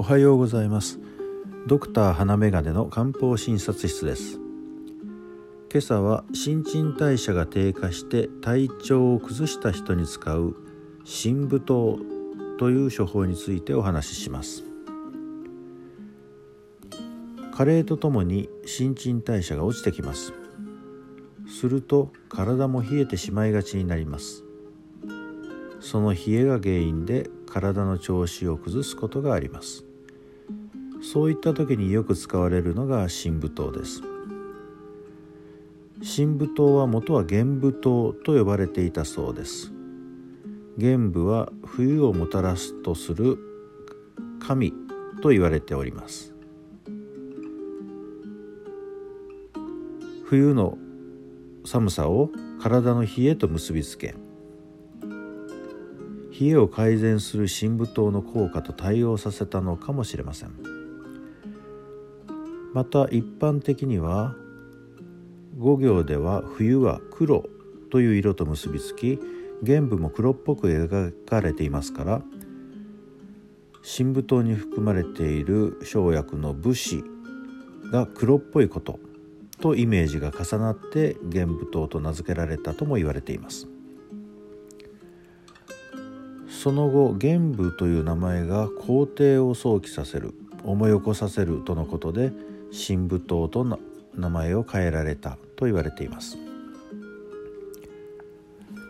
おはようございます。ドクター花眼鏡の漢方診察室です。今朝は新陳代謝が低下して体調を崩した人に使う新武糖という処方についてお話しします。加齢とともに新陳代謝が落ちてきます。すると体も冷えてしまいがちになります。その冷えが原因で体の調子を崩すことがあります。そういった時によく使われるのが深部糖です。深部糖は元は玄武糖と呼ばれていたそうです。玄武は冬をもたらすとする神と言われております。冬の寒さを体の冷えと結びつけ冷えを改善する深部糖の効果と対応させたのかもしれません。また一般的には五行では冬は黒という色と結びつき玄武も黒っぽく描かれていますから真武糖に含まれている生薬の武士が黒っぽいこととイメージが重なって玄武糖と名付けられたとも言われています。その後玄武という名前が皇帝を想起させる思い起こさせるとのことで神武島と名前を変えられたと言われています。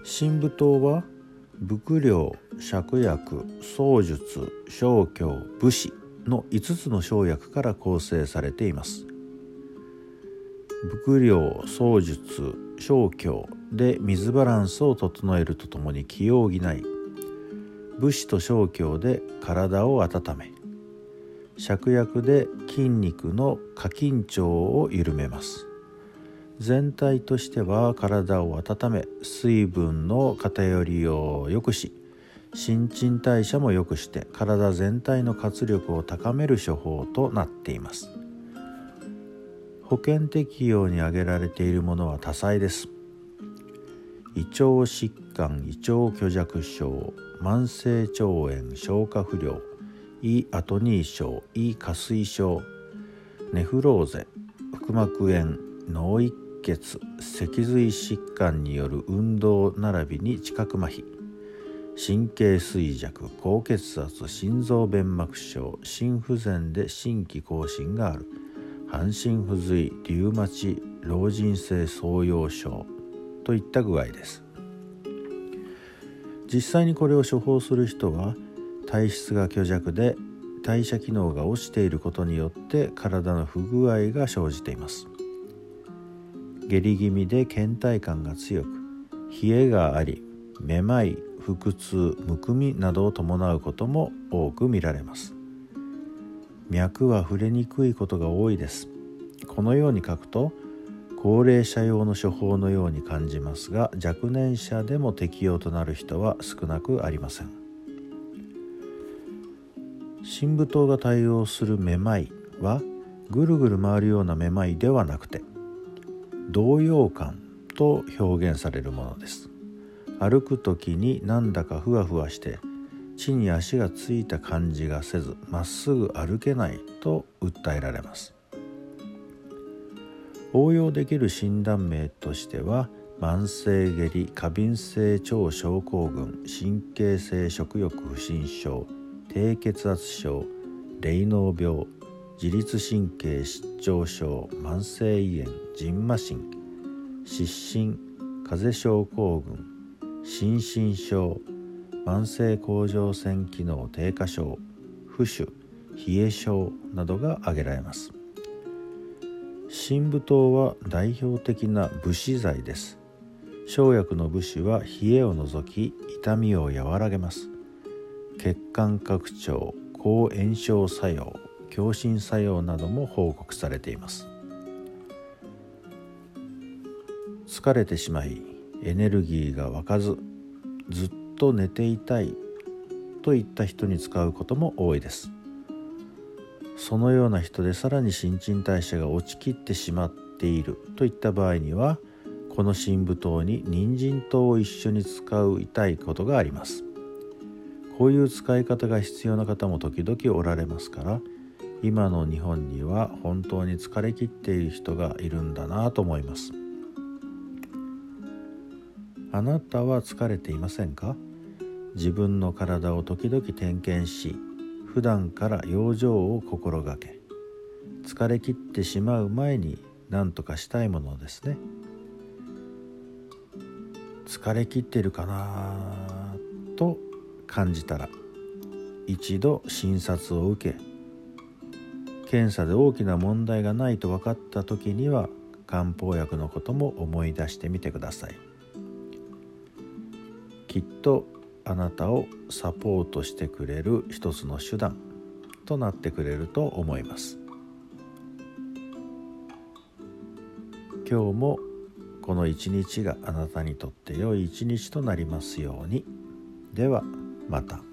神武島は仏領芍薬槍術小教武士の5つの生薬から構成されています。仏領槍術小教で水バランスを整えるとともに気を補い武士と小教で体を温め芍薬で筋肉の過緊張を緩めます。全体としては体を温め水分の偏りを良くし新陳代謝も良くして体全体の活力を高める処方となっています。保険適用に挙げられているものは多彩です。胃腸疾患胃腸虚弱症慢性腸炎消化不良胃アトニー症胃下垂症ネフローゼ腹膜炎脳一血脊髄疾患による運動並びに知覚麻痺。神経衰弱高血圧心臓弁膜症心不全で心気更新がある。半身不随リウマチ老人性創用症といった具合です。実際にこれを処方する人は体質が虚弱で代謝機能が落ちていることによって体の不具合が生じています。下痢気味で倦怠感が強く冷えがありめまい腹痛むくみなどを伴うことも多く見られます。脈は触れにくいことが多いです。このように書くと高齢者用の処方のように感じますが若年者でも適用となる人は少なくありません。深部糖が対応するめまいはぐるぐる回るようなめまいではなくて動揺感と表現されるものです。歩く時になんだかふわふわして地に足がついた感じがせずまっすぐ歩けないと訴えられます。応用できる診断名としては慢性下痢過敏性腸症候群神経性食欲不振症低血圧症霊脳病自律神経失調症慢性胃炎腎麻疹失神風邪症候群心身症慢性甲状腺機能低下症浮腫冷え症などが挙げられます。深部糖は代表的な武士剤です。生薬の武士は冷えを除き痛みを和らげます。血管拡張抗炎症作用強心作用なども報告されています。疲れてしまいエネルギーが湧かずずっと寝ていたいといった人に使うことも多いです。そのような人でさらに新陳代謝が落ちきってしまっているといった場合にはこの深部糖に人参糖を一緒に使う痛いことがあります。こういう使い方が必要な方も時々おられますから今の日本には本当に疲れ切っている人がいるんだなと思います。あなたは疲れていませんか？自分の体を時々点検し普段から養生を心がけ疲れ切ってしまう前に何とかしたいものですね。疲れ切ってるかなと感じたら一度診察を受け検査で大きな問題がないと分かった時には漢方薬のことも思い出してみてください。きっとあなたをサポートしてくれる一つの手段となってくれると思います。今日もこの一日があなたにとって良い一日となりますように。ではまた。